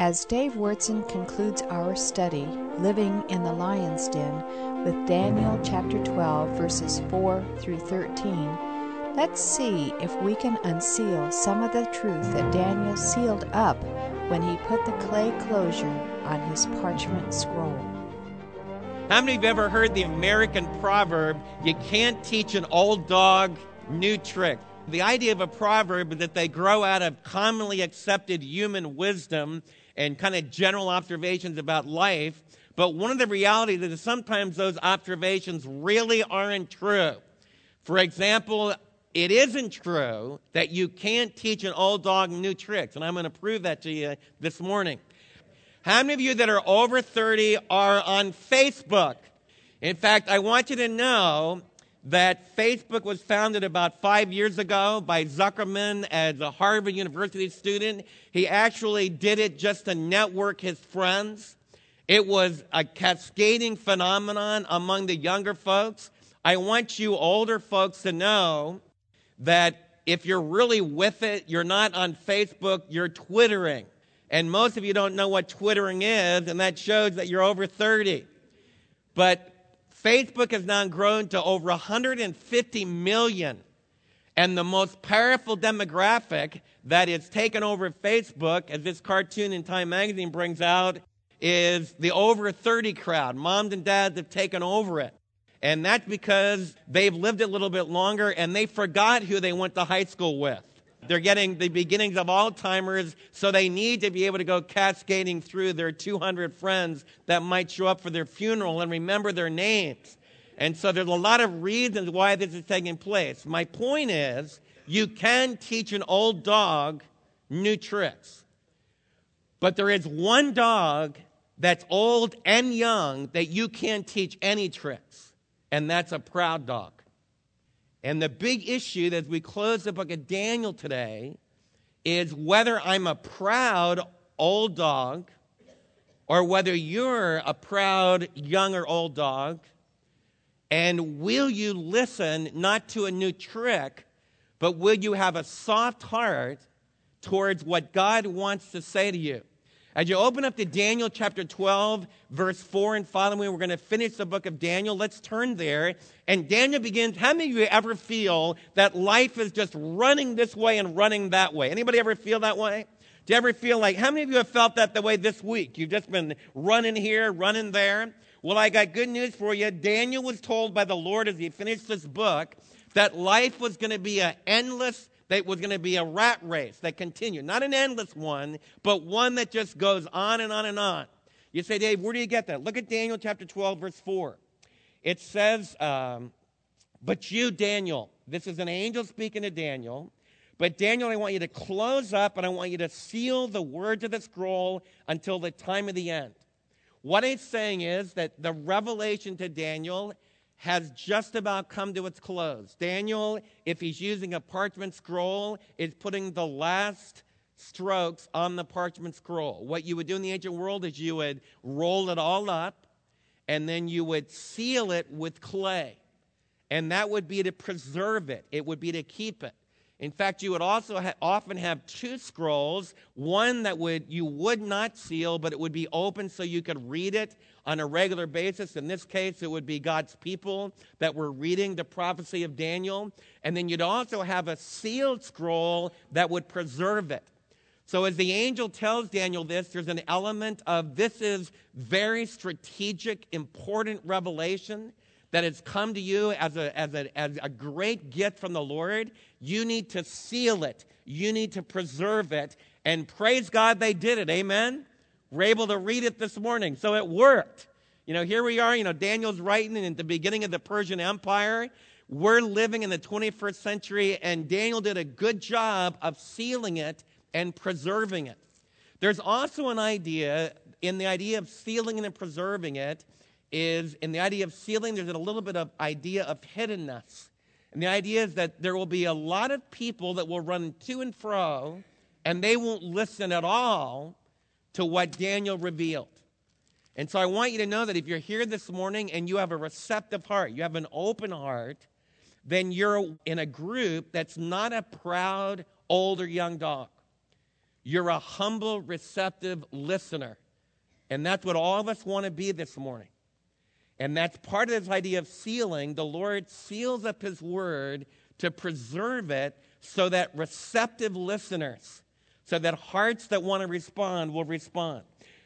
As Dave Wyrtzen concludes our study, Living in the Lion's Den, with Daniel chapter 12, verses 4 through 13, let's see if we can unseal some of the truth that Daniel sealed up when he put the clay closure on his parchment scroll. How many of you have ever heard the American proverb, you can't teach an old dog new tricks? The idea of a proverb that they grow out of commonly accepted human wisdom and kind of general observations about life. But one of the realities is sometimes those observations really aren't true. For example, it isn't true that you can't teach an old dog new tricks. And I'm going to prove that to you this morning. How many of you that are over 30 are on Facebook? In fact, I want you to know that Facebook was founded about five years ago by Zuckerman as a Harvard University student. He actually did it just to network his friends. It was a cascading phenomenon among the younger folks. I want you older folks to know that if you're really with it, you're not on Facebook, you're Twittering. And most of you don't know what Twittering is, and that shows that you're over 30. But Facebook has now grown to over 150 million. And the most powerful demographic that is taken over Facebook, as this cartoon in Time Magazine brings out, is the over 30 crowd. Moms and dads have taken over it. And that's because they've lived a little bit longer and they forgot who they went to high school with. They're getting the beginnings of Alzheimer's, so they need to be able to go cascading through their 200 friends that might show up for their funeral and remember their names. And so there's a lot of reasons why this is taking place. My point is, you can teach an old dog new tricks. But there is one dog that's old and young that you can't teach any tricks, and that's a proud dog. And the big issue as we close the book of Daniel today is whether I'm a proud old dog or whether you're a proud young or old dog. And will you listen not to a new trick, but will you have a soft heart towards what God wants to say to you? As you open up to Daniel chapter 12, verse 4 and following, we're going to finish the book of Daniel. Let's turn there. And Daniel begins. How many of you ever feel that life is just running this way and running that way? Anybody ever feel that way? Do you ever feel like, how many of you have felt that the way this week? You've just been running here, running there. Well, I got good news for you. Daniel was told by the Lord as he finished this book that life was going to be an endless that was going to be a rat race that continued. Not an endless one, but one that just goes on and on and on. You say, Dave, where do you get that? Look at Daniel chapter 12, verse 4. It says, um, But you, Daniel, this is an angel speaking to Daniel. But Daniel, I want you to close up and I want you to seal the words of the scroll until the time of the end. What it's saying is that the revelation to Daniel has just about come to its close. Daniel, if he's using a parchment scroll, is putting the last strokes on the parchment scroll. What you would do in the ancient world is you would roll it all up and then you would seal it with clay. And that would be to preserve it, it would be to keep it. In fact, you would also ha- often have two scrolls, one that would you would not seal, but it would be open so you could read it on a regular basis. In this case, it would be God's people that were reading the prophecy of Daniel. And then you'd also have a sealed scroll that would preserve it. So as the angel tells Daniel this, there's an element of this is very strategic, important revelation that has come to you as a, as, a, as a great gift from the Lord, you need to seal it. You need to preserve it. And praise God they did it. Amen? We're able to read it this morning. So it worked. You know, here we are. You know, Daniel's writing in the beginning of the Persian Empire. We're living in the 21st century, and Daniel did a good job of sealing it and preserving it. There's also an idea in the idea of sealing and preserving it is in the idea of sealing, there's a little bit of idea of hiddenness. And the idea is that there will be a lot of people that will run to and fro, and they won't listen at all to what Daniel revealed. And so I want you to know that if you're here this morning and you have a receptive heart, you have an open heart, then you're in a group that's not a proud old or young dog. You're a humble, receptive listener. And that's what all of us want to be this morning. And that's part of this idea of sealing. The Lord seals up His word to preserve it so that receptive listeners, so that hearts that want to respond will respond.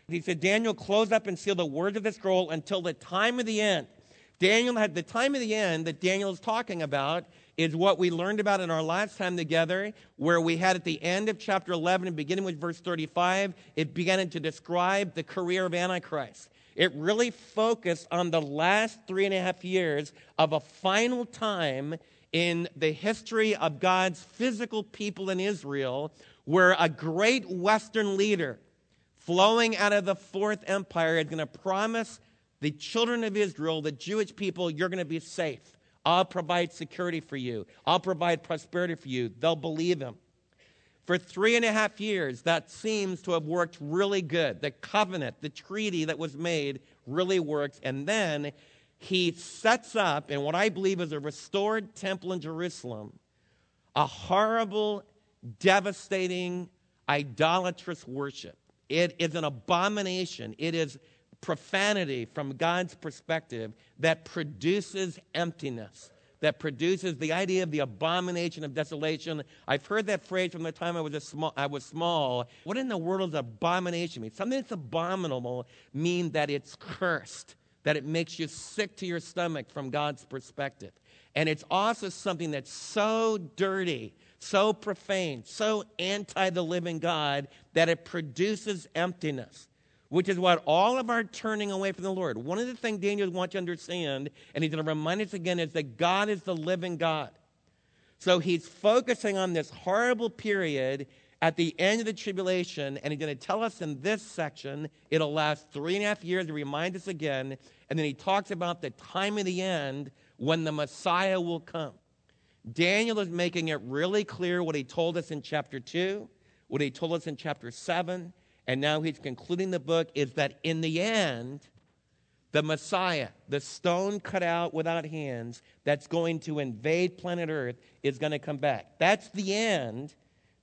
He said, Daniel, close up and seal the words of the scroll until the time of the end. Daniel had the time of the end that Daniel is talking about is what we learned about in our last time together, where we had at the end of chapter 11 and beginning with verse 35, it began to describe the career of Antichrist. It really focused on the last three and a half years of a final time in the history of God's physical people in Israel, where a great Western leader flowing out of the fourth empire is going to promise the children of Israel, the Jewish people, you're going to be safe. I'll provide security for you. I'll provide prosperity for you. They'll believe him. For three and a half years, that seems to have worked really good. The covenant, the treaty that was made, really works. And then he sets up, in what I believe is a restored temple in Jerusalem, a horrible, devastating, idolatrous worship. It is an abomination. It is profanity from God's perspective that produces emptiness, that produces the idea of the abomination of desolation. I've heard that phrase from the time I was, small, I was small. What in the world does abomination mean? Something that's abominable means that it's cursed, that it makes you sick to your stomach from God's perspective. And it's also something that's so dirty, so profane, so anti the living God that it produces emptiness which is what all of our turning away from the Lord. One of the things Daniel wants you to understand, and he's going to remind us again, is that God is the living God. So he's focusing on this horrible period at the end of the tribulation, and he's going to tell us in this section it'll last three and a half years to remind us again. And then he talks about the time of the end when the Messiah will come. Daniel is making it really clear what he told us in chapter 2, what he told us in chapter 7, and now he's concluding the book, is that in the end, the Messiah, the stone cut out without hands that's going to invade planet Earth, is going to come back. That's the end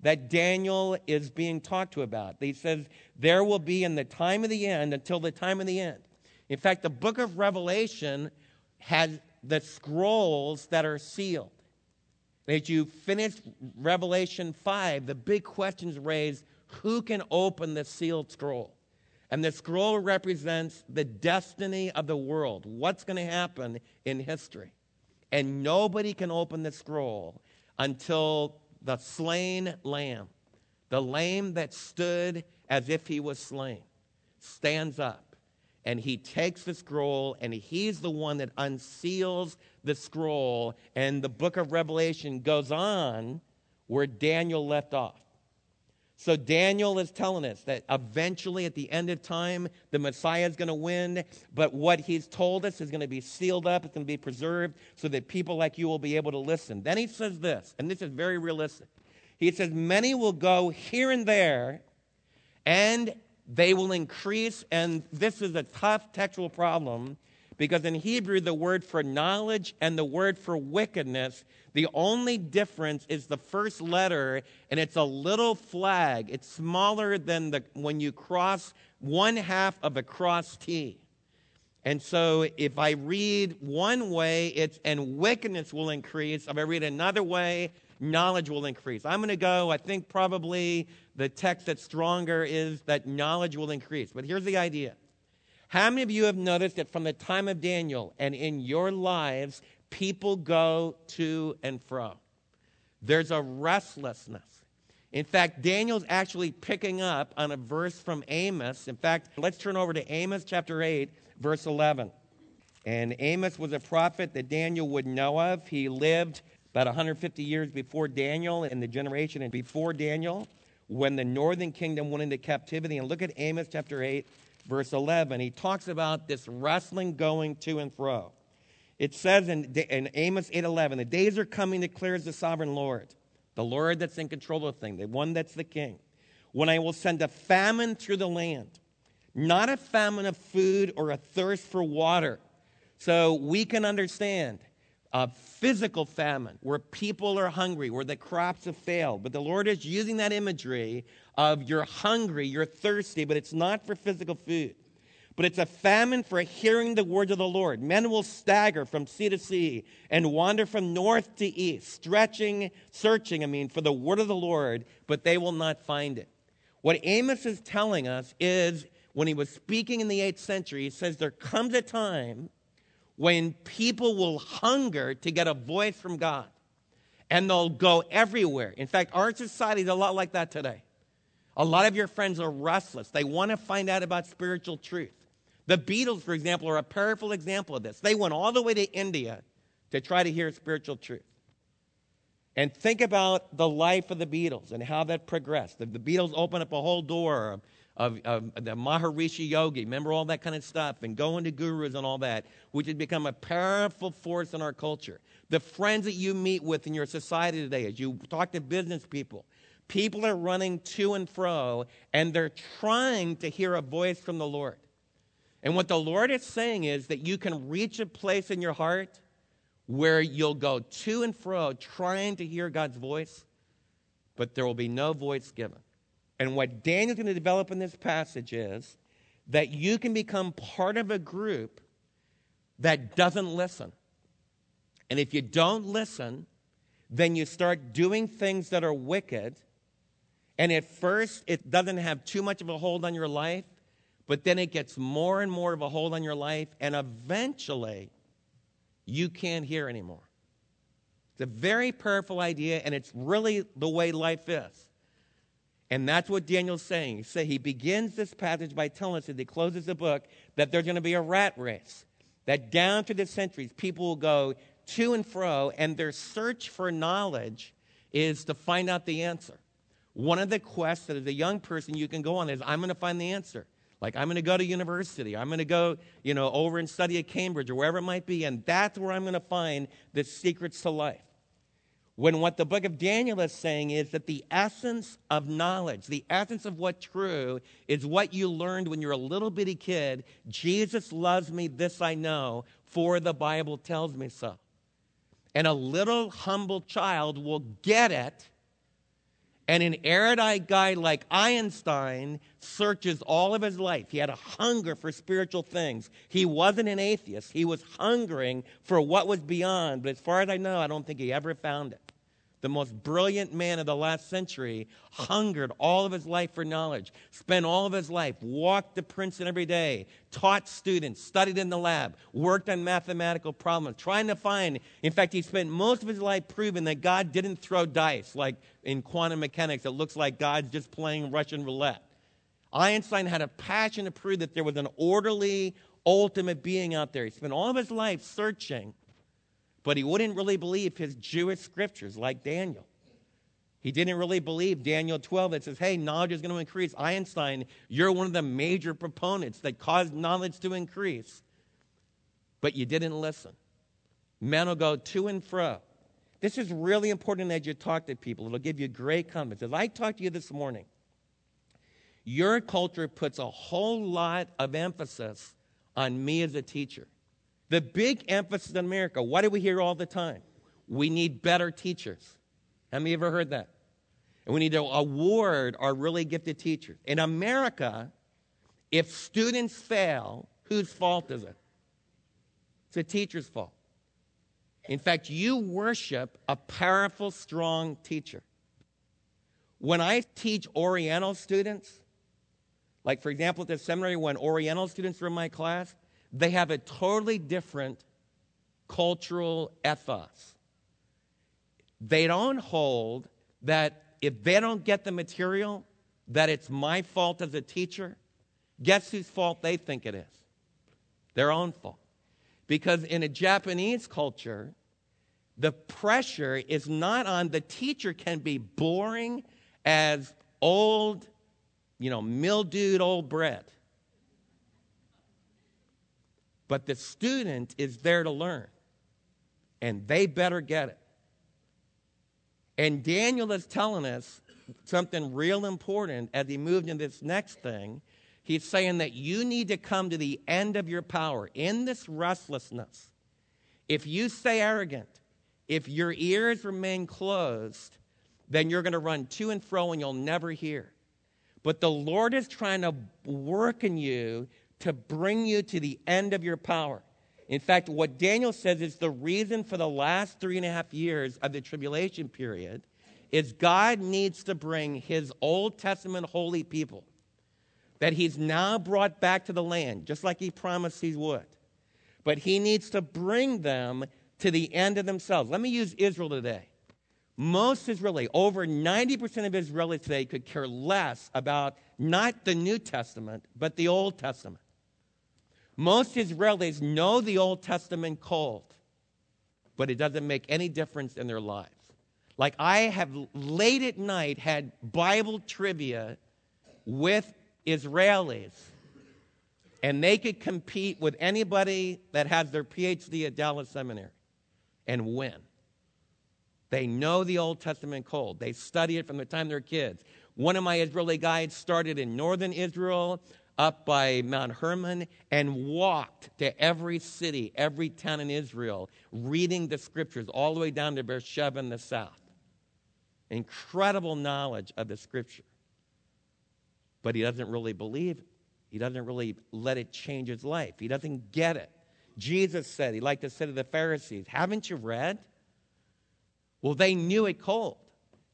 that Daniel is being talked to about. He says, There will be in the time of the end until the time of the end. In fact, the book of Revelation has the scrolls that are sealed. As you finish Revelation 5, the big questions raised who can open the sealed scroll? And the scroll represents the destiny of the world, what's going to happen in history. And nobody can open the scroll until the slain lamb, the lamb that stood as if he was slain, stands up. And he takes the scroll and he's the one that unseals the scroll. And the book of Revelation goes on where Daniel left off. So Daniel is telling us that eventually at the end of time, the Messiah is going to win, but what he's told us is going to be sealed up, it's going to be preserved so that people like you will be able to listen. Then he says this, and this is very realistic. He says, Many will go here and there, and they will increase, and this is a tough textual problem because in Hebrew, the word for knowledge and the word for wickedness the only difference is the first letter, and it's a little flag. It's smaller than the, when you cross one half of a cross T. And so if I read one way, it's and wickedness will increase. If I read another way, knowledge will increase. I'm going to go, I think probably the text that's stronger is that knowledge will increase. But here's the idea. How many of you have noticed that from the time of Daniel and in your lives, people go to and fro. There's a restlessness. In fact, Daniel's actually picking up on a verse from Amos. In fact, let's turn over to Amos chapter 8, verse 11. And Amos was a prophet that Daniel would know of. He lived about 150 years before Daniel in the generation and before Daniel when the northern kingdom went into captivity. And look at Amos chapter 8, verse 11. He talks about this wrestling going to and fro. It says in, in Amos 8:11, "The days are coming," declares the sovereign Lord, the Lord that's in control of things, the one that's the King, when I will send a famine through the land, not a famine of food or a thirst for water. So we can understand a physical famine, where people are hungry, where the crops have failed. But the Lord is using that imagery of you're hungry, you're thirsty, but it's not for physical food. But it's a famine for hearing the words of the Lord. Men will stagger from sea to sea and wander from north to east, stretching, searching, I mean, for the word of the Lord, but they will not find it. What Amos is telling us is when he was speaking in the 8th century, he says there comes a time when people will hunger to get a voice from God and they'll go everywhere. In fact, our society is a lot like that today. A lot of your friends are restless. They want to find out about spiritual truth. The Beatles, for example, are a powerful example of this. They went all the way to India to try to hear spiritual truth. And think about the life of the Beatles and how that progressed. The, Beatles opened up a whole door of, of the Maharishi Yogi, remember all that kind of stuff, and going to gurus and all that, which has become a powerful force in our culture. The friends that you meet with in your society today, as you talk to business people, people are running to and fro, and they're trying to hear a voice from the Lord. And what the Lord is saying is that you can reach a place in your heart where you'll go to and fro trying to hear God's voice, but there will be no voice given. And what Daniel's going to develop in this passage is that you can become part of a group that doesn't listen. And if you don't listen, then you start doing things that are wicked. And at first, it doesn't have too much of a hold on your life, but then it gets more and more of a hold on your life, and eventually, you can't hear anymore. It's a very powerful idea, and it's really the way life is. And that's what Daniel's saying. He, he begins this passage by telling us, as he closes the book, that there's going to be a rat race. That down through the centuries, people will go to and fro, and their search for knowledge is to find out the answer. One of the quests that as a young person you can go on is, I'm going to find the answer. Like, I'm going to go to university. I'm going to go, you know, over and study at Cambridge or wherever it might be, and that's where I'm going to find the secrets to life. When what the book of Daniel is saying is that the essence of knowledge, the essence of what's true, is what you learned when you're a little bitty kid. Jesus loves me, this I know, for the Bible tells me so. And a little humble child will get it. And an erudite guy like Einstein searches all of his life. He had a hunger for spiritual things. He wasn't an atheist. He was hungering for what was beyond. But as far as I know, I don't think he ever found it the most brilliant man of the last century, hungered all of his life for knowledge, spent all of his life, walked to Princeton every day, taught students, studied in the lab, worked on mathematical problems, trying to find. In fact, he spent most of his life proving that God didn't throw dice like in quantum mechanics. It looks like God's just playing Russian roulette. Einstein had a passion to prove that there was an orderly, ultimate being out there. He spent all of his life searching but he wouldn't really believe his Jewish scriptures like Daniel. He didn't really believe Daniel 12 that says, hey, knowledge is going to increase. Einstein, you're one of the major proponents that caused knowledge to increase. But you didn't listen. Men will go to and fro. This is really important as you talk to people. It'll give you great confidence. As I talked to you this morning, your culture puts a whole lot of emphasis on me as a teacher. The big emphasis in America, what do we hear all the time? We need better teachers. Have you ever heard that? And we need to award our really gifted teachers. In America, if students fail, whose fault is it? It's a teacher's fault. In fact, you worship a powerful, strong teacher. When I teach Oriental students, like for example at the seminary, when Oriental students are in my class, they have a totally different cultural ethos. They don't hold that if they don't get the material, that it's my fault as a teacher. Guess whose fault they think it is? Their own fault. Because in a Japanese culture, the pressure is not on the teacher can be boring as old, you know, mildewed old bread. But the student is there to learn, and they better get it. And Daniel is telling us something real important as he moved into this next thing. He's saying that you need to come to the end of your power in this restlessness, If you stay arrogant, if your ears remain closed, then you're going to run to and fro and you'll never hear. But the Lord is trying to work in you to bring you to the end of your power. In fact, what Daniel says is the reason for the last three and a half years of the tribulation period is God needs to bring his Old Testament holy people that he's now brought back to the land, just like he promised he would. But he needs to bring them to the end of themselves. Let me use Israel today. Most Israeli, over 90% of Israelis today could care less about not the New Testament, but the Old Testament. Most Israelis know the Old Testament cold, but it doesn't make any difference in their lives. Like I have late at night had Bible trivia with Israelis, and they could compete with anybody that has their PhD at Dallas Seminary and win. They know the Old Testament cold. They study it from the time they're kids. One of my Israeli guides started in northern Israel, up by Mount Hermon, and walked to every city, every town in Israel, reading the scriptures all the way down to Beersheba in the south. Incredible knowledge of the scripture. But he doesn't really believe it. He doesn't really let it change his life. He doesn't get it. Jesus said, he liked to say to the Pharisees, Haven't you read? Well, they knew it cold.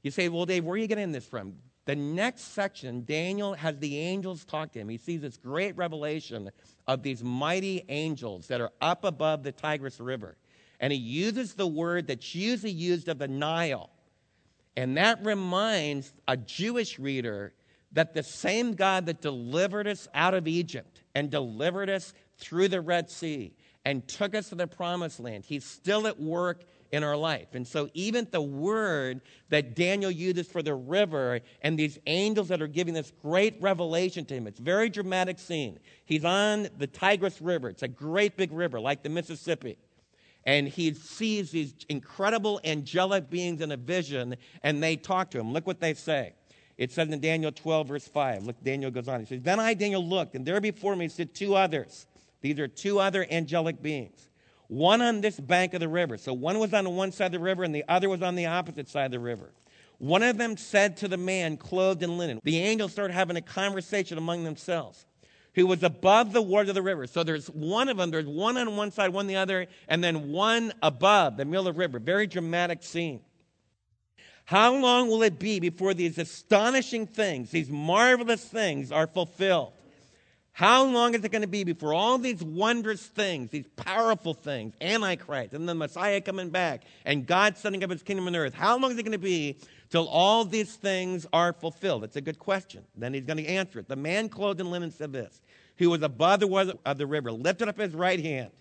You say, Well, Dave, where are you getting this from? The next section, Daniel has the angels talk to him. He sees this great revelation of these mighty angels that are up above the Tigris River. And he uses the word that's usually used of the Nile. And that reminds a Jewish reader that the same God that delivered us out of Egypt and delivered us through the Red Sea and took us to the promised land, he's still at work in our life. And so, even the word that Daniel uses for the river and these angels that are giving this great revelation to him, it's very dramatic scene. He's on the Tigris River, it's a great big river like the Mississippi. And he sees these incredible angelic beings in a vision, and they talk to him. Look what they say. It says in Daniel 12, verse 5. Look, Daniel goes on. He says, Then I, Daniel, looked, and there before me stood two others. These are two other angelic beings one on this bank of the river. So one was on one side of the river and the other was on the opposite side of the river. One of them said to the man clothed in linen, the angels started having a conversation among themselves, who was above the water of the river. So there's one of them, there's one on one side, one on the other, and then one above the middle of the river. Very dramatic scene. How long will it be before these astonishing things, these marvelous things, are fulfilled? How long is it going to be before all these wondrous things, these powerful things, Antichrist and the Messiah coming back and God setting up his kingdom on earth, how long is it going to be till all these things are fulfilled? It's a good question. Then he's going to answer it. The man clothed in linen said this, who was above the water of the river, lifted up his right hand,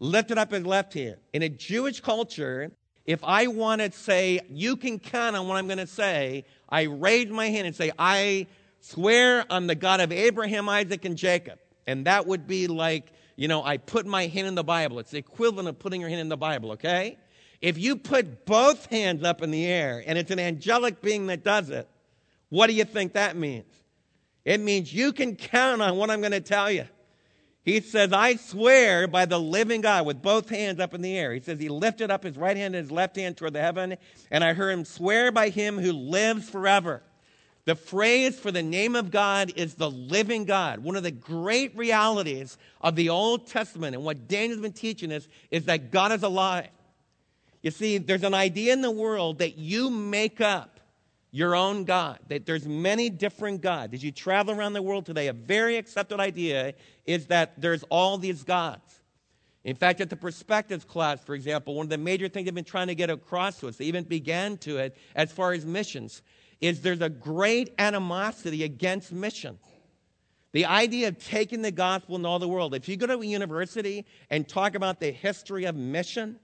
lifted up his left hand. In a Jewish culture, if I want to say, you can count on what I'm going to say, I raise my hand and say, I swear on the God of Abraham, Isaac, and Jacob. And that would be like, you know, I put my hand in the Bible. It's the equivalent of putting your hand in the Bible, okay? If you put both hands up in the air and it's an angelic being that does it, what do you think that means? It means you can count on what I'm going to tell you. He says, I swear by the living God with both hands up in the air. He says, He lifted up his right hand and his left hand toward the heaven, and I heard him swear by him who lives forever the phrase for the name of God is the living God. One of the great realities of the Old Testament and what Daniel's been teaching us is that God is alive. You see, there's an idea in the world that you make up your own God, that there's many different gods. As you travel around the world today, a very accepted idea is that there's all these gods. In fact, at the perspectives class, for example, one of the major things they've been trying to get across to us, they even began to it as far as missions, is there's a great animosity against mission. The idea of taking the gospel in all the world. If you go to a university and talk about the history of mission,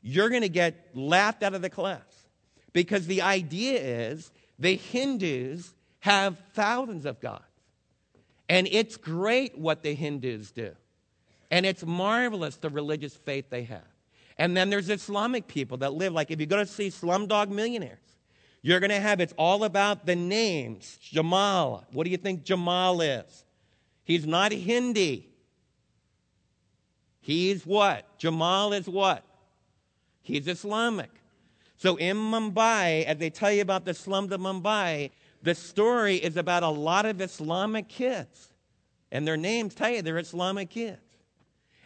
you're going to get laughed out of the class. Because the idea is the Hindus have thousands of gods. And it's great what the Hindus do. And it's marvelous the religious faith they have. And then there's Islamic people that live like if you go to see Slumdog Millionaires, you're going to have it's all about the names. Jamal. What do you think Jamal is? He's not Hindi. He's what? Jamal is what? He's Islamic. So in Mumbai, as they tell you about the slums of Mumbai, the story is about a lot of Islamic kids. And their names tell you they're Islamic kids.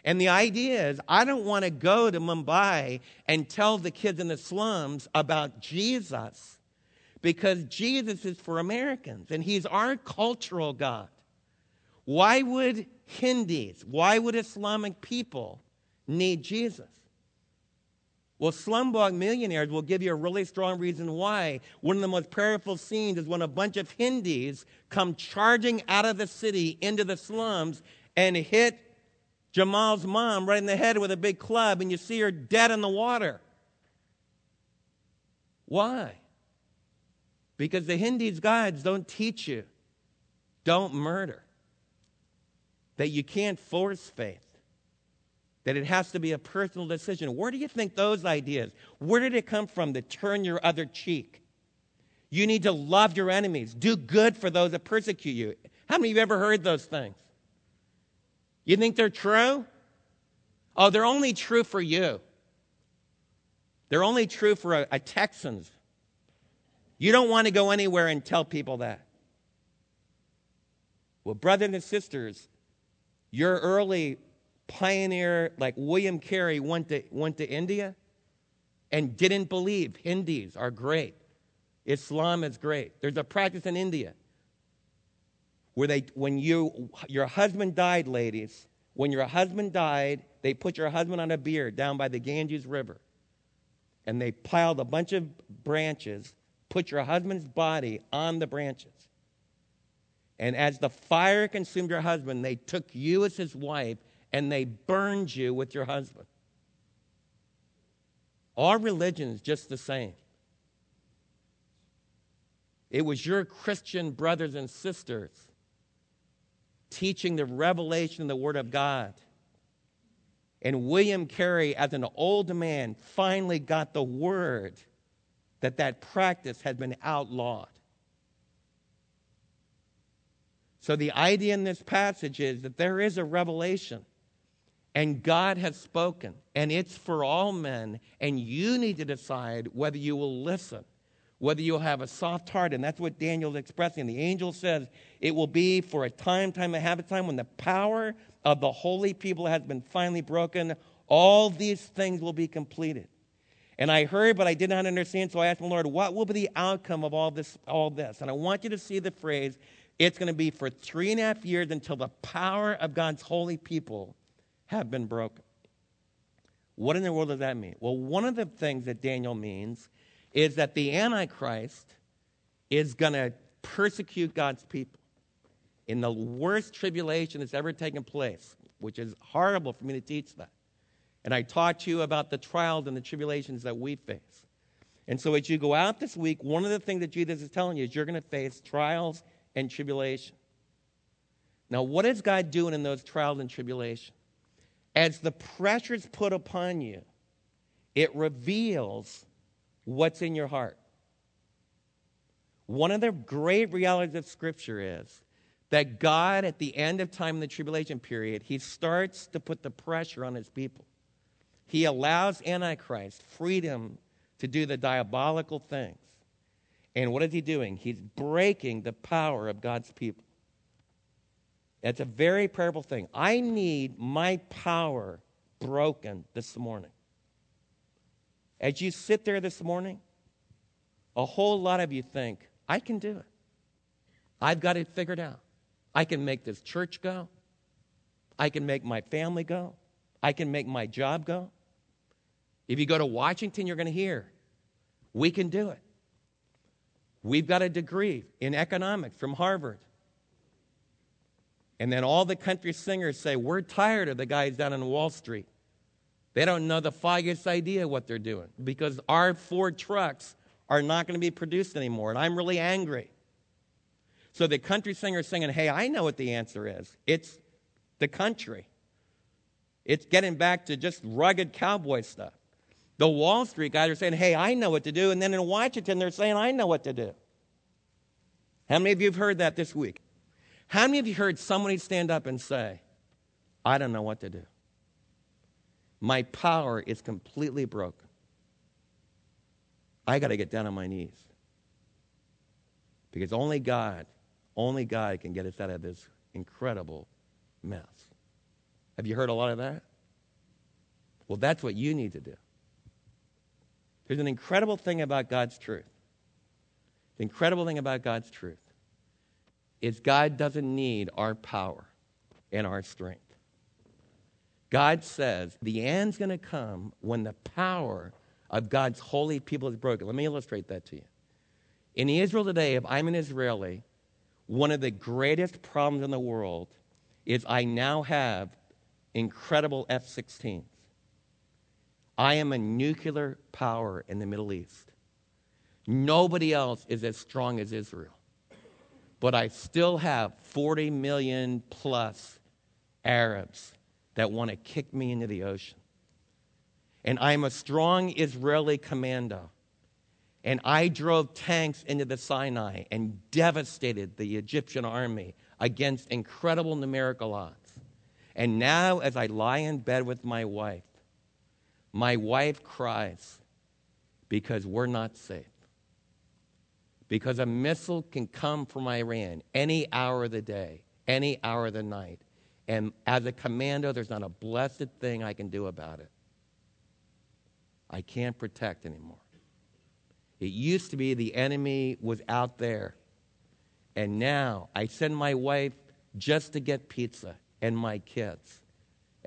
And the idea is, I don't want to go to Mumbai and tell the kids in the slums about Jesus because Jesus is for Americans and he's our cultural God. Why would Hindis, why would Islamic people need Jesus? Well, Slumdog Millionaires will give you a really strong reason why. One of the most powerful scenes is when a bunch of Hindis come charging out of the city into the slums and hit Jamal's mom right in the head with a big club, and you see her dead in the water. Why? Because the Hindis' guides don't teach you don't murder, that you can't force faith that it has to be a personal decision. Where do you think those ideas, where did it come from to turn your other cheek? You need to love your enemies, do good for those that persecute you. How many of you ever heard those things? You think they're true? Oh, they're only true for you. They're only true for a, a Texans. You don't want to go anywhere and tell people that. Well, brothers and sisters, your early pioneer like William Carey went to, went to India and didn't believe Hindis are great. Islam is great. There's a practice in India where they, when you, your husband died, ladies, when your husband died, they put your husband on a bier down by the Ganges River. And they piled a bunch of branches, put your husband's body on the branches. And as the fire consumed your husband, they took you as his wife and they burned you with your husband. Our religion is just the same. It was your Christian brothers and sisters teaching the revelation of the Word of God. And William Carey, as an old man, finally got the word that that practice had been outlawed. So the idea in this passage is that there is a revelation and God has spoken, and it's for all men, and you need to decide whether you will listen, whether you'll have a soft heart, and that's what Daniel's expressing. The angel says it will be for a time, time, and half a time when the power of the holy people has been finally broken. All these things will be completed. And I heard, but I did not understand, so I asked the Lord, what will be the outcome of all this, all this? And I want you to see the phrase, it's going to be for three and a half years until the power of God's holy people have been broken. What in the world does that mean? Well, one of the things that Daniel means is that the Antichrist is going to persecute God's people in the worst tribulation that's ever taken place, which is horrible for me to teach that. And I taught you about the trials and the tribulations that we face. And so as you go out this week, one of the things that Jesus is telling you is you're going to face trials and tribulation. Now, what is God doing in those trials and tribulation? As the pressure is put upon you, it reveals what's in your heart. One of the great realities of Scripture is that God, at the end of time in the tribulation period, He starts to put the pressure on His people. He allows Antichrist freedom to do the diabolical things. And what is He doing? He's breaking the power of God's people. It's a very powerful thing. I need my power broken this morning. As you sit there this morning, a whole lot of you think, I can do it. I've got it figured out. I can make this church go. I can make my family go. I can make my job go. If you go to Washington, you're going to hear, we can do it. We've got a degree in economics from Harvard. And then all the country singers say, We're tired of the guys down on Wall Street. They don't know the foggiest idea what they're doing because our Ford trucks are not going to be produced anymore. And I'm really angry. So the country singer is singing, Hey, I know what the answer is. It's the country. It's getting back to just rugged cowboy stuff. The Wall Street guys are saying, Hey, I know what to do. And then in Washington, they're saying, I know what to do. How many of you have heard that this week? How many of you heard somebody stand up and say, I don't know what to do? My power is completely broken. I got to get down on my knees. Because only God, only God can get us out of this incredible mess. Have you heard a lot of that? Well, that's what you need to do. There's an incredible thing about God's truth. The incredible thing about God's truth is God doesn't need our power and our strength. God says the end's going to come when the power of God's holy people is broken. Let me illustrate that to you. In Israel today, if I'm an Israeli, one of the greatest problems in the world is I now have incredible F 16s. I am a nuclear power in the Middle East. Nobody else is as strong as Israel. But I still have 40 million plus Arabs that want to kick me into the ocean. And I'm a strong Israeli commando. And I drove tanks into the Sinai and devastated the Egyptian army against incredible numerical odds. And now, as I lie in bed with my wife, my wife cries because we're not safe. Because a missile can come from Iran any hour of the day, any hour of the night. And as a commando, there's not a blessed thing I can do about it. I can't protect anymore. It used to be the enemy was out there. And now I send my wife just to get pizza and my kids.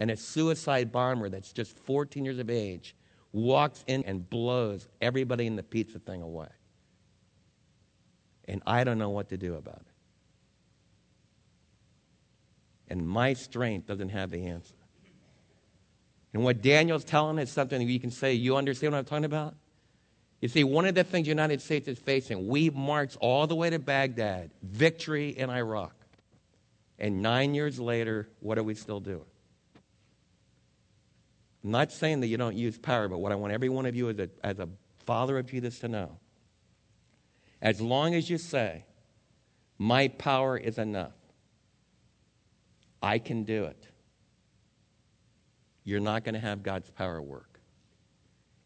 And a suicide bomber that's just 14 years of age walks in and blows everybody in the pizza thing away. And I don't know what to do about it. And my strength doesn't have the answer. And what Daniel's telling is something you can say, you understand what I'm talking about? You see, one of the things the United States is facing, we marched all the way to Baghdad, victory in Iraq. And nine years later, what are we still doing? I'm not saying that you don't use power, but what I want every one of you as a, as a father of Jesus to know as long as you say, My power is enough, I can do it, you're not going to have God's power work.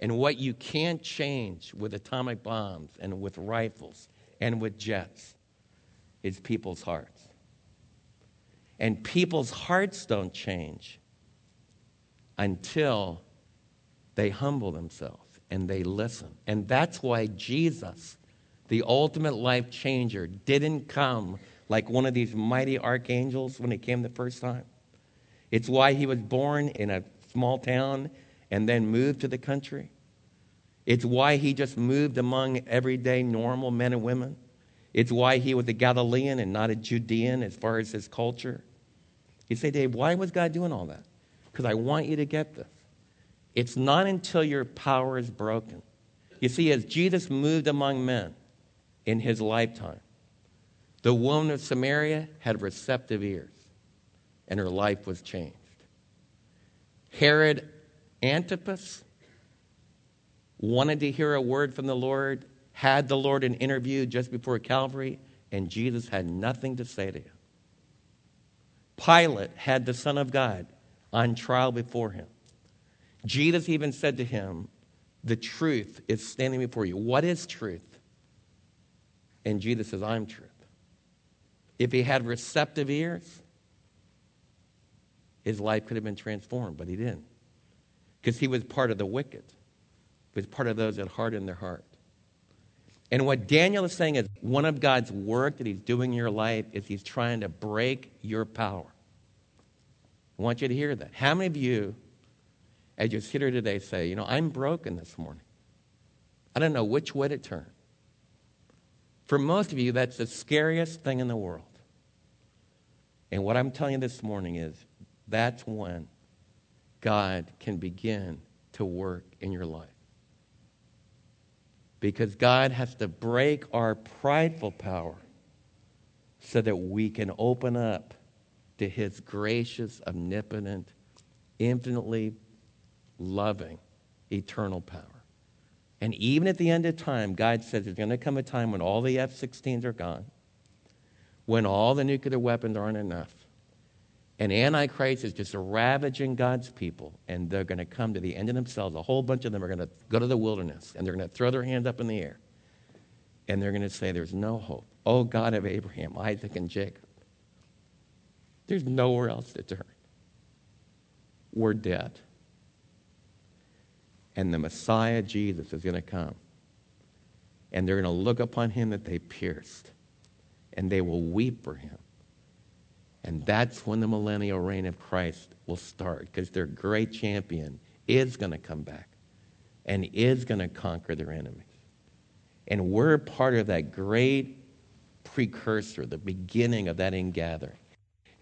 And what you can't change with atomic bombs and with rifles and with jets is people's hearts. And people's hearts don't change until they humble themselves and they listen. And that's why Jesus, the ultimate life changer, didn't come like one of these mighty archangels when he came the first time. It's why he was born in a small town and then moved to the country. It's why he just moved among everyday normal men and women. It's why he was a Galilean and not a Judean as far as his culture. You say, Dave, why was God doing all that? Because I want you to get this. It's not until your power is broken. You see, as Jesus moved among men in his lifetime, the woman of Samaria had receptive ears, and her life was changed. Herod Antipas wanted to hear a word from the Lord, had the Lord an interview just before Calvary, and Jesus had nothing to say to him. Pilate had the Son of God on trial before him. Jesus even said to him, The truth is standing before you. What is truth? And Jesus says, I'm truth. If he had receptive ears, his life could have been transformed, but he didn't. Because he was part of the wicked was part of those that hardened their heart. And what Daniel is saying is one of God's work that he's doing in your life is he's trying to break your power. I want you to hear that. How many of you, as you sit here today, say, you know, I'm broken this morning? I don't know which way to turn. For most of you, that's the scariest thing in the world. And what I'm telling you this morning is that's when God can begin to work in your life because God has to break our prideful power so that we can open up to His gracious, omnipotent, infinitely loving, eternal power. And even at the end of time, God says there's going to come a time when all the F 16s are gone, when all the nuclear weapons aren't enough, And Antichrist is just ravaging God's people, and they're going to come to the end of themselves. A whole bunch of them are going to go to the wilderness, and they're going to throw their hands up in the air, and they're going to say, There's no hope. Oh, God of Abraham, Isaac, and Jacob. There's nowhere else to turn. We're dead. And the Messiah, Jesus, is going to come. And they're going to look upon him that they pierced, and they will weep for him and that's when the millennial reign of Christ will start because their great champion is going to come back and is going to conquer their enemies. And we're part of that great precursor, the beginning of that ingathering.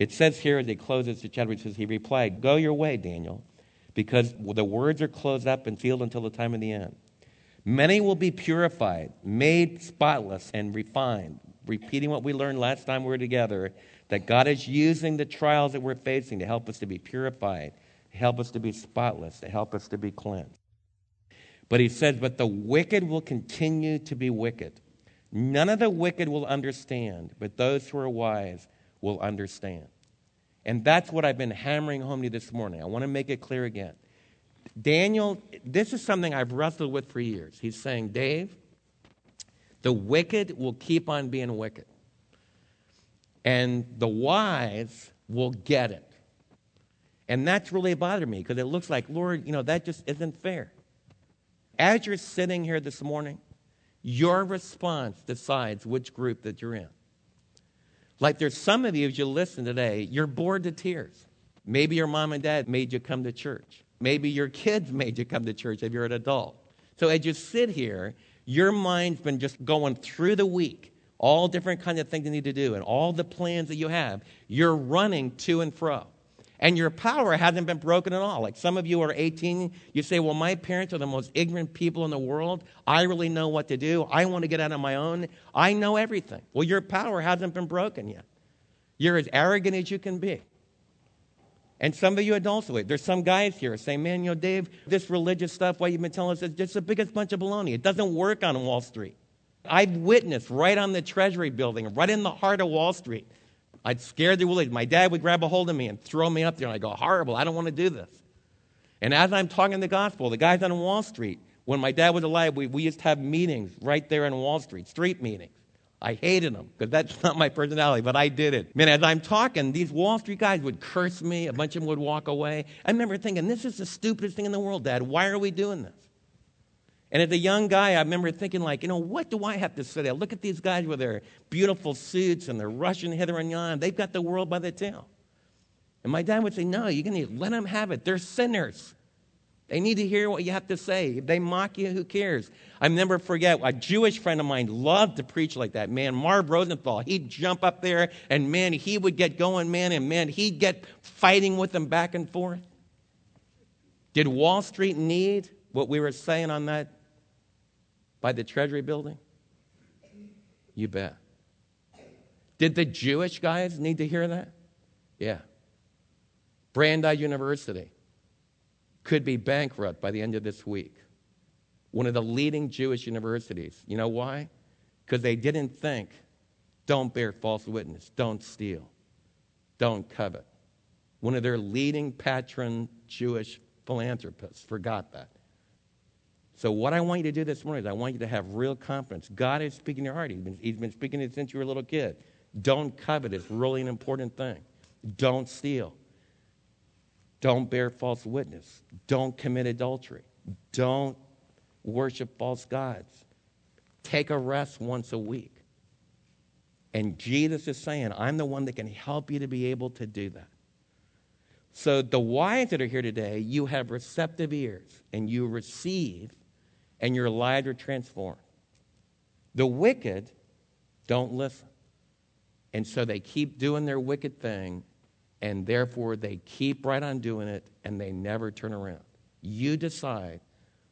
It says here as he closes the chapter, it says, He replied, Go your way, Daniel, because the words are closed up and sealed until the time of the end. Many will be purified, made spotless, and refined. Repeating what we learned last time we were together that God is using the trials that we're facing to help us to be purified, to help us to be spotless, to help us to be cleansed. But he says, But the wicked will continue to be wicked. None of the wicked will understand, but those who are wise will understand. And that's what I've been hammering home to you this morning. I want to make it clear again. Daniel, this is something I've wrestled with for years. He's saying, Dave, the wicked will keep on being wicked and the wise will get it. And that's really bothered me because it looks like, Lord, you know, that just isn't fair. As you're sitting here this morning, your response decides which group that you're in. Like there's some of you, as you listen today, you're bored to tears. Maybe your mom and dad made you come to church. Maybe your kids made you come to church if you're an adult. So as you sit here, your mind's been just going through the week all different kinds of things you need to do, and all the plans that you have, you're running to and fro. And your power hasn't been broken at all. Like some of you are 18, you say, Well, my parents are the most ignorant people in the world. I really know what to do. I want to get out on my own. I know everything. Well, your power hasn't been broken yet. You're as arrogant as you can be. And some of you adults, there's some guys here saying, Man, you know, Dave, this religious stuff, what you've been telling us, is just the biggest bunch of baloney. It doesn't work on Wall Street. I've witnessed right on the Treasury building, right in the heart of Wall Street. I'd scare the woolies. My dad would grab a hold of me and throw me up there, and I'd go, horrible, I don't want to do this. And as I'm talking the gospel, the guys on Wall Street, when my dad was alive, we, we used to have meetings right there on Wall Street, street meetings. I hated them because that's not my personality, but I did it. Man, as I'm talking, these Wall Street guys would curse me. A bunch of them would walk away. I remember thinking, this is the stupidest thing in the world, Dad. Why are we doing this? And as a young guy, I remember thinking, like, you know, what do I have to say? There? Look at these guys with their beautiful suits and they're rushing hither and yon. They've got the world by the tail. And my dad would say, no, you're going to let them have it. They're sinners. They need to hear what you have to say. If they mock you, who cares? I never forget, a Jewish friend of mine loved to preach like that. Man, Marv Rosenthal, he'd jump up there and man, he would get going, man, and man, he'd get fighting with them back and forth. Did Wall Street need what we were saying on that by the Treasury building? You bet. Did the Jewish guys need to hear that? Yeah. Brandeis University could be bankrupt by the end of this week. One of the leading Jewish universities. You know why? Because they didn't think, don't bear false witness, don't steal, don't covet. One of their leading patron Jewish philanthropists forgot that. So, what I want you to do this morning is I want you to have real confidence. God is speaking to your heart. He's been, he's been speaking you since you were a little kid. Don't covet, it's really an important thing. Don't steal. Don't bear false witness. Don't commit adultery. Don't worship false gods. Take a rest once a week. And Jesus is saying, I'm the one that can help you to be able to do that. So, the wise that are here today, you have receptive ears and you receive and your lives are transformed. The wicked don't listen. And so they keep doing their wicked thing, and therefore they keep right on doing it, and they never turn around. You decide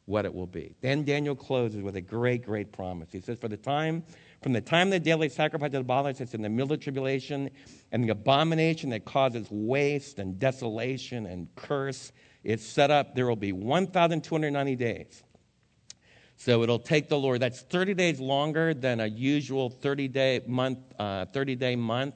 what it will be. Then Daniel closes with a great, great promise. He says, For the time, from the time the daily sacrifice is abolished, it's in the middle of tribulation, and the abomination that causes waste and desolation and curse is set up, there will be 1,290 days. So it'll take the Lord. That's 30 days longer than a usual 30 day month. Uh, 30 day month,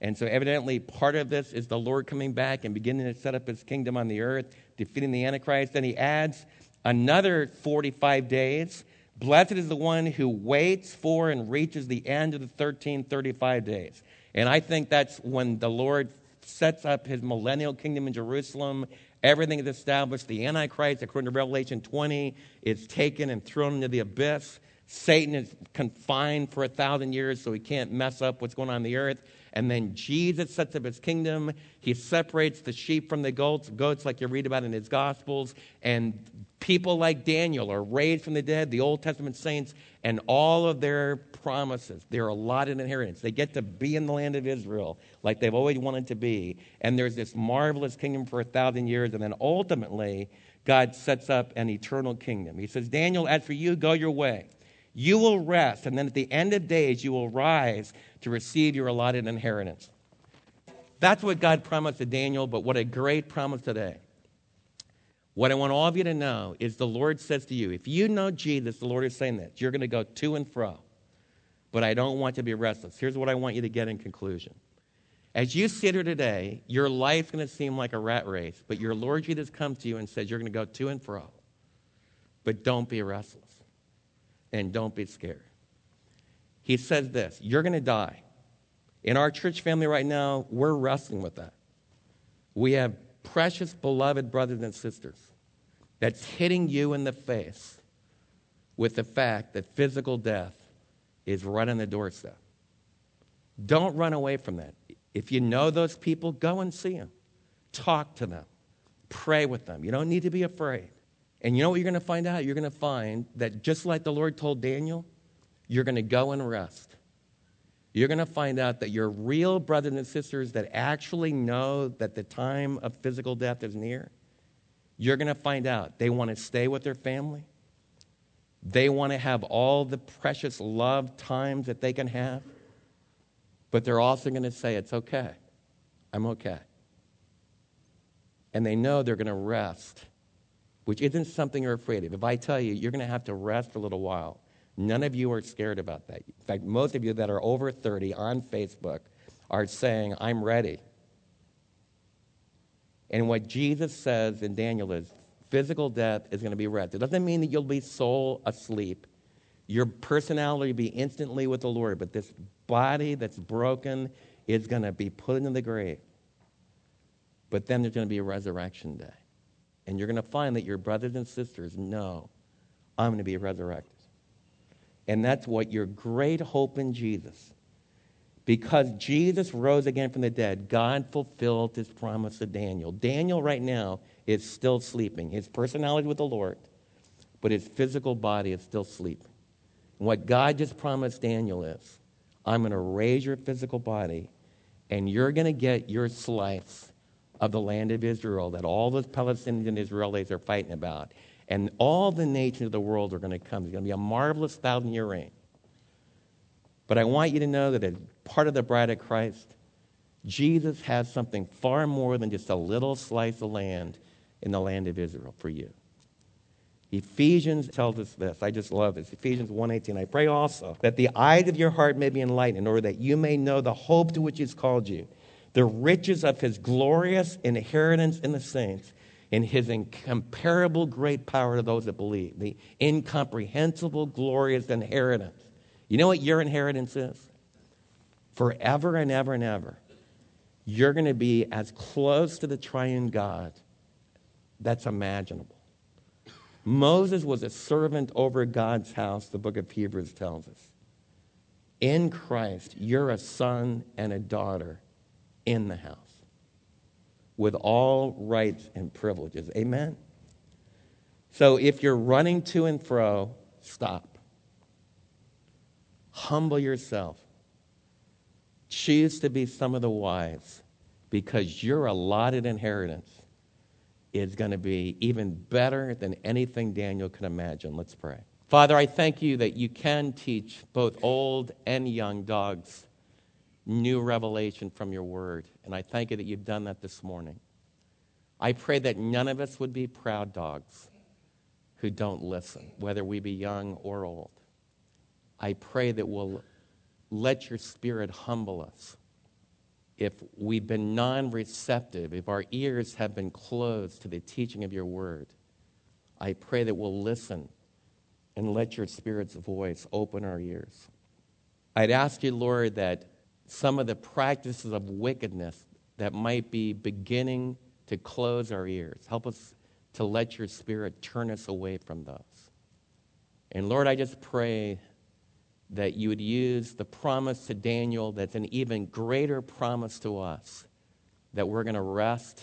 And so, evidently, part of this is the Lord coming back and beginning to set up his kingdom on the earth, defeating the Antichrist. Then he adds another 45 days. Blessed is the one who waits for and reaches the end of the 1335 days. And I think that's when the Lord sets up his millennial kingdom in Jerusalem. Everything is established. The Antichrist, according to Revelation 20, is taken and thrown into the abyss. Satan is confined for a thousand years so he can't mess up what's going on in the earth. And then Jesus sets up his kingdom. He separates the sheep from the goats, goats like you read about in his Gospels. And people like Daniel are raised from the dead, the Old Testament saints, and all of their promises, their allotted inheritance. They get to be in the land of Israel like they've always wanted to be. And there's this marvelous kingdom for a thousand years. And then ultimately, God sets up an eternal kingdom. He says, Daniel, as for you, go your way. You will rest, and then at the end of days, you will rise to receive your allotted inheritance. That's what God promised to Daniel, but what a great promise today. What I want all of you to know is the Lord says to you, if you know Jesus, the Lord is saying this, you're going to go to and fro. But I don't want you to be restless. Here's what I want you to get in conclusion. As you sit here today, your life's going to seem like a rat race, but your Lord Jesus comes to you and says, You're going to go to and fro. But don't be restless and don't be scared. He says this You're going to die. In our church family right now, we're wrestling with that. We have precious, beloved brothers and sisters that's hitting you in the face with the fact that physical death is right on the doorstep. Don't run away from that. If you know those people, go and see them. Talk to them. Pray with them. You don't need to be afraid. And you know what you're going to find out? You're going to find that just like the Lord told Daniel, you're going to go and rest. You're going to find out that your real brothers and sisters that actually know that the time of physical death is near, you're going to find out they want to stay with their family. They want to have all the precious love times that they can have. But they're also going to say, It's okay. I'm okay. And they know they're going to rest which isn't something you're afraid of. If I tell you you're going to have to rest a little while, none of you are scared about that. In fact, most of you that are over 30 on Facebook are saying, I'm ready. And what Jesus says in Daniel is physical death is going to be rest. It doesn't mean that you'll be soul asleep. Your personality will be instantly with the Lord, but this body that's broken is going to be put into the grave. But then there's going to be a resurrection day. And you're going to find that your brothers and sisters know I'm going to be resurrected. And that's what your great hope in Jesus. Because Jesus rose again from the dead, God fulfilled his promise to Daniel. Daniel, right now, is still sleeping. His personality with the Lord, but his physical body is still sleeping. And what God just promised Daniel is I'm going to raise your physical body, and you're going to get your slice of the land of Israel that all those Palestinians and Israelis are fighting about. And all the nations of the world are going to come. It's going to be a marvelous thousand year reign. But I want you to know that as part of the bride of Christ, Jesus has something far more than just a little slice of land in the land of Israel for you. Ephesians tells us this. I just love this. Ephesians 1:18. I pray also that the eyes of your heart may be enlightened, in order that you may know the hope to which he's called you the riches of his glorious inheritance in the saints, in his incomparable great power to those that believe, the incomprehensible, glorious inheritance. You know what your inheritance is? Forever and ever and ever. You're going to be as close to the triune God that's imaginable. Moses was a servant over God's house, the book of Hebrews tells us. In Christ, you're a son and a daughter in the house with all rights and privileges. Amen? So if you're running to and fro, stop. Humble yourself. Choose to be some of the wise because your allotted inheritance is going to be even better than anything Daniel could imagine. Let's pray. Father, I thank you that you can teach both old and young dogs new revelation from your word. And I thank you that you've done that this morning. I pray that none of us would be proud dogs who don't listen, whether we be young or old. I pray that we'll let your spirit humble us if we've been non receptive, if our ears have been closed to the teaching of your word, I pray that we'll listen and let your Spirit's voice open our ears. I'd ask you, Lord, that some of the practices of wickedness that might be beginning to close our ears, help us to let your Spirit turn us away from those. And Lord, I just pray that you would use the promise to Daniel that's an even greater promise to us that we're going to rest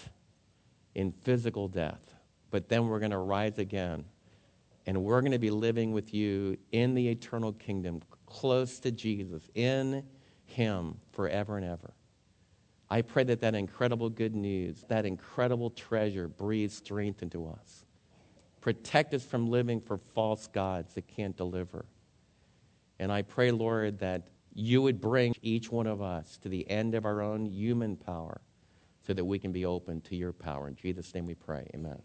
in physical death, but then we're going to rise again. And we're going to be living with you in the eternal kingdom, close to Jesus, in Him forever and ever. I pray that that incredible good news, that incredible treasure, breathes strength into us. Protect us from living for false gods that can't deliver. And I pray, Lord, that you would bring each one of us to the end of our own human power so that we can be open to your power. In Jesus' name we pray. Amen.